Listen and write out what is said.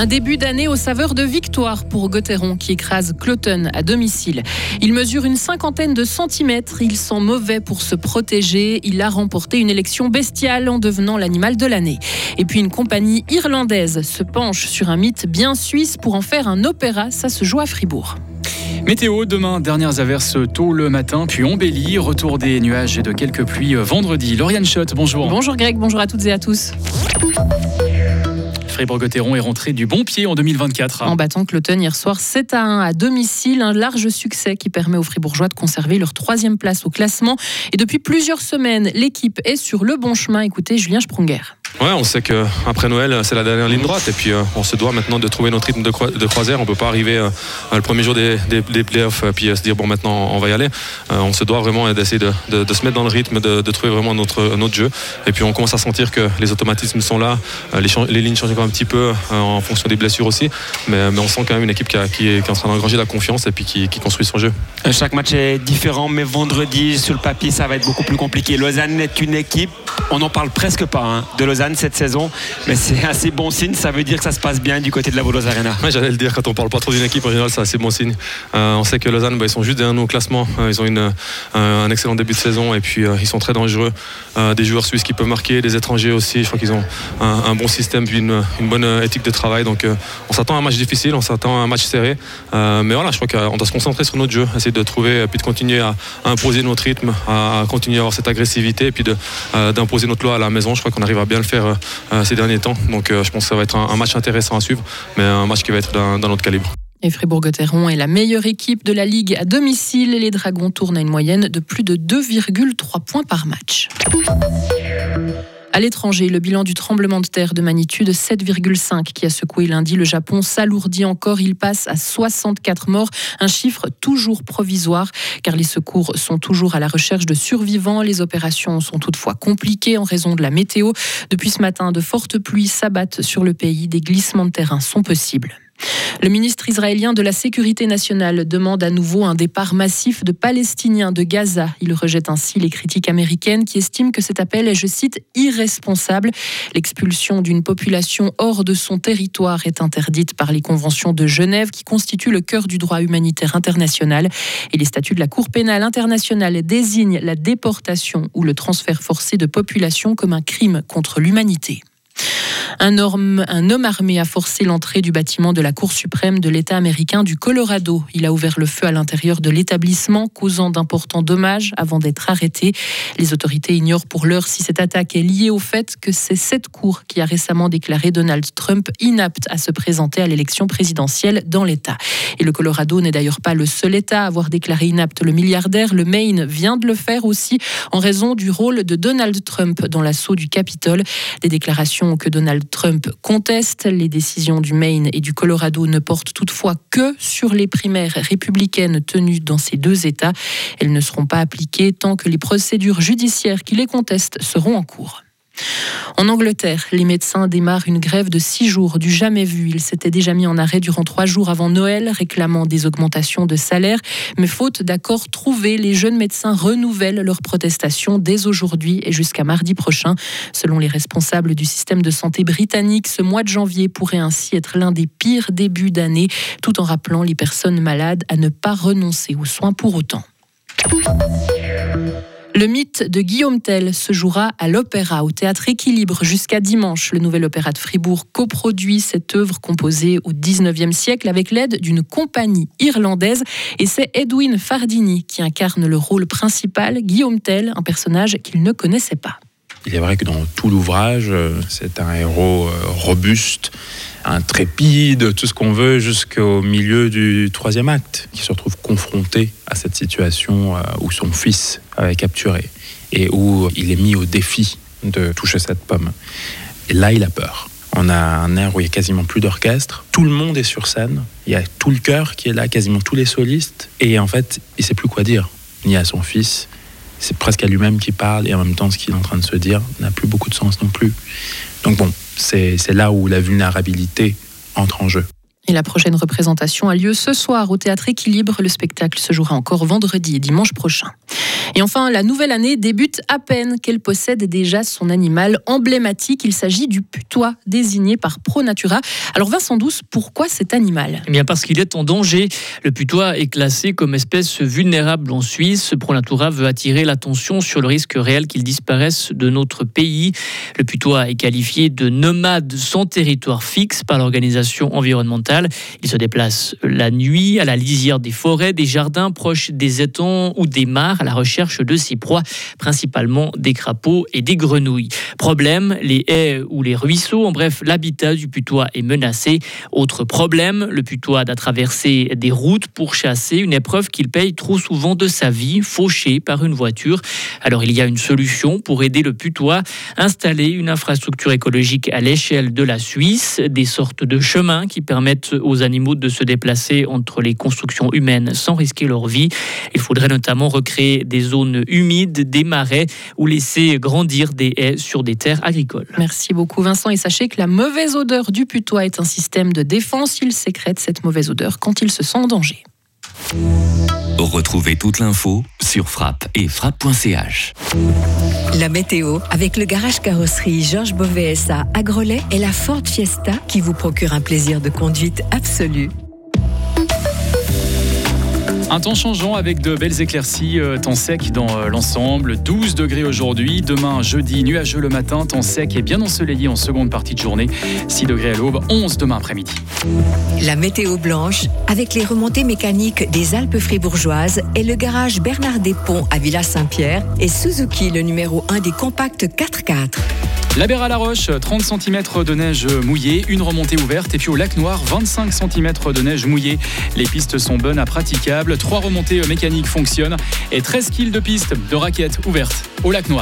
Un début d'année aux saveurs de victoire pour Gauthieron qui écrase Cloton à domicile. Il mesure une cinquantaine de centimètres. Il sent mauvais pour se protéger. Il a remporté une élection bestiale en devenant l'animal de l'année. Et puis une compagnie irlandaise se penche sur un mythe bien suisse pour en faire un opéra. Ça se joue à Fribourg. Météo, demain, dernières averses tôt le matin, puis embellie, retour des nuages et de quelques pluies vendredi. Lauriane Schott, bonjour. Bonjour Greg, bonjour à toutes et à tous. Fribourg-Gotteron est rentré du bon pied en 2024. En battant Cloton hier soir 7 à 1 à domicile, un large succès qui permet aux Fribourgeois de conserver leur troisième place au classement. Et depuis plusieurs semaines, l'équipe est sur le bon chemin. Écoutez Julien Sprunger. Ouais, on sait qu'après Noël, c'est la dernière ligne droite. Et puis, euh, on se doit maintenant de trouver notre rythme de, croisière. On ne peut pas arriver euh, le premier jour des, des, playoffs et puis euh, se dire, bon, maintenant, on va y aller. on se doit vraiment d'essayer de, se mettre dans le rythme, de, trouver vraiment notre, notre jeu. Et puis, on commence à sentir que les automatismes sont là. Les, lignes changent un petit peu en fonction des blessures aussi. Mais, on sent quand même une équipe qui, est, en train d'engranger la confiance et puis qui, construit son jeu. Chaque match est différent, mais vendredi, sur le papier, ça va être beaucoup plus compliqué. Lausanne est une équipe, on n'en parle presque pas hein, de Lausanne cette saison, mais c'est assez bon signe. Ça veut dire que ça se passe bien du côté de la Volos Arena. J'allais le dire, quand on parle pas trop d'une équipe en général, c'est assez bon signe. Euh, on sait que Lausanne, bah, ils sont juste derrière nous au classement. Euh, ils ont une, un excellent début de saison et puis euh, ils sont très dangereux. des joueurs suisses qui peuvent marquer, des étrangers aussi. Je crois qu'ils ont un, bon système puis une, bonne éthique de travail. Donc on s'attend à un match difficile, on s'attend à un match serré. mais voilà, je crois qu'on doit se concentrer sur notre jeu, essayer de trouver puis de continuer à, imposer notre rythme, à, continuer à avoir cette agressivité et puis d'imposer notre loi à la maison. Je crois qu'on arrivera bien à le faire euh, ces derniers temps. Donc euh, je pense que ça va être un, match intéressant à suivre, mais un match qui va être d'un autre calibre. Et Fribourg-Gotteron est la meilleure équipe de la Ligue à domicile. Les Dragons tournent à une moyenne de plus de 2,3 points par match. À l'étranger, le bilan du tremblement de terre de magnitude 7,5 qui a secoué lundi le Japon s'alourdit encore. Il passe à 64 morts, un chiffre toujours provisoire car les secours sont toujours à la recherche de survivants. Les opérations sont toutefois compliquées en raison de la météo. Depuis ce matin, de fortes pluies s'abattent sur le pays. Des glissements de terrain sont possibles. Le ministre israélien de la Sécurité nationale demande à nouveau un départ massif de Palestiniens de Gaza. Il rejette ainsi les critiques américaines qui estiment que cet appel est, je cite, irresponsable. L'expulsion d'une population hors de son territoire est interdite par les conventions de Genève qui constituent le cœur du droit humanitaire international. Et les statuts de la Cour pénale internationale désignent la déportation ou le transfert forcé de population comme un crime contre l'humanité. Un homme, armé a forcé l'entrée du bâtiment de la Cour suprême de l'État américain du Colorado. Il a ouvert le feu à l'intérieur de l'établissement, causant d'importants dommages avant d'être arrêté. Les autorités ignorent pour l'heure si cette attaque est liée au fait que c'est cette Cour qui a récemment déclaré Donald Trump inapte à se présenter à l'élection présidentielle dans l'État. Et le Colorado n'est d'ailleurs pas le seul État à avoir déclaré inapte le milliardaire. Le Maine vient de le faire aussi en raison du rôle de Donald Trump dans l'assaut du Capitole. Des déclarations que Donald Trump conteste. Les décisions du Maine et du Colorado ne portent toutefois que sur les primaires républicaines tenues dans ces deux États. Elles ne seront pas appliquées tant que les procédures judiciaires qui les contestent seront en cours. En Angleterre, les médecins démarrent une grève de six jours du jamais vu. Ils s'étaient déjà mis en arrêt durant trois jours avant Noël, réclamant des augmentations de salaire. Mais faute d'accord trouvé, les jeunes médecins renouvellent leur protestation dès aujourd'hui et jusqu'à mardi prochain. Selon les responsables du système de santé britannique, ce mois de janvier pourrait ainsi être l'un des pires débuts d'année, tout en rappelant les personnes malades à ne pas renoncer aux soins pour autant. Le mythe de Guillaume Tell se jouera à l'Opéra, au théâtre Équilibre, jusqu'à dimanche. Le nouvel opéra de Fribourg coproduit cette œuvre composée au XIXe siècle avec l'aide d'une compagnie irlandaise. Et c'est Edwin Fardini qui incarne le rôle principal, Guillaume Tell, un personnage qu'il ne connaissait pas. Il est vrai que dans tout l'ouvrage, euh, c'est un héros euh, robuste, intrépide, tout ce qu'on veut, jusqu'au milieu du troisième acte, qui se retrouve confronté à cette situation euh, où son fils est capturé et où il est mis au défi de toucher cette pomme. Et là, il a peur. On a un air où il y a quasiment plus d'orchestre. Tout le monde est sur scène. Il y a tout le chœur qui est là, quasiment tous les solistes. Et en fait, il sait plus quoi dire, ni à son fils, c'est presque à lui-même qui parle et en même temps ce qu'il est en train de se dire n'a plus beaucoup de sens non plus. Donc bon, c'est là où la vulnérabilité entre en jeu. Et la prochaine représentation a lieu ce soir au Théâtre Équilibre. Le spectacle se jouera encore vendredi et dimanche prochain. Et enfin, la nouvelle année débute à peine qu'elle possède déjà son animal emblématique. Il s'agit du putois, désigné par ProNatura. Alors Vincent Douce, pourquoi cet animal? Eh bien parce qu'il est en danger. Le putois est classé comme espèce vulnérable en Suisse. ProNatura veut attirer l'attention sur le risque réel qu'il disparaisse de notre pays. Le putois est qualifié de nomade sans territoire fixe par l'organisation environnementale. Il se déplace la nuit à la lisière des forêts, des jardins proches des étangs ou des mares à la recherche de ses proies, principalement des crapauds et des grenouilles. Problème, les haies ou les ruisseaux, en bref, l'habitat du putois est menacé. Autre problème, le putois doit traverser des routes pour chasser, une épreuve qu'il paye trop souvent de sa vie, fauché par une voiture. Alors il y a une solution pour aider le putois, installer une infrastructure écologique à l'échelle de la Suisse, des sortes de chemins qui permettent aux animaux de se déplacer entre les constructions humaines sans risquer leur vie. Il faudrait notamment recréer des zones humides, des marais ou laisser grandir des haies sur des terres agricoles. Merci beaucoup Vincent et sachez que la mauvaise odeur du putois est un système de défense. Il sécrète cette mauvaise odeur quand il se sent en danger. Retrouvez toute l'info sur frappe et frappe.ch. La météo avec le garage carrosserie Georges Beauvais SA à Grelais et la Ford Fiesta qui vous procure un plaisir de conduite absolu. Un temps changeant avec de belles éclaircies, euh, temps sec dans euh, l'ensemble, 12 degrés aujourd'hui, demain jeudi nuageux le matin, temps sec et bien ensoleillé en seconde partie de journée, 6 degrés à l'aube, 11 demain après-midi. La météo blanche avec les remontées mécaniques des Alpes fribourgeoises et le garage Bernard Despont à Villa Saint-Pierre et Suzuki le numéro 1 des compacts 4x4. La Berre à la Roche, 30 cm de neige mouillée, une remontée ouverte. Et puis au lac Noir, 25 cm de neige mouillée. Les pistes sont bonnes à praticables. Trois remontées mécaniques fonctionnent. Et 13 kills de pistes de raquettes ouvertes au lac Noir.